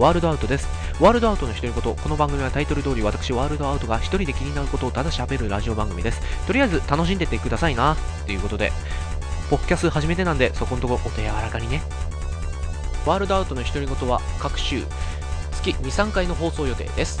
ワールドアウトです。ワールドアウトの独り言、この番組はタイトル通り私ワールドアウトが一人で気になることをただ喋るラジオ番組です。とりあえず楽しんでてくださいな、ということで、ポッキャス初めてなんでそこんとこお手柔らかにね。ワールドアウトの独り言は各週、月2、3回の放送予定です。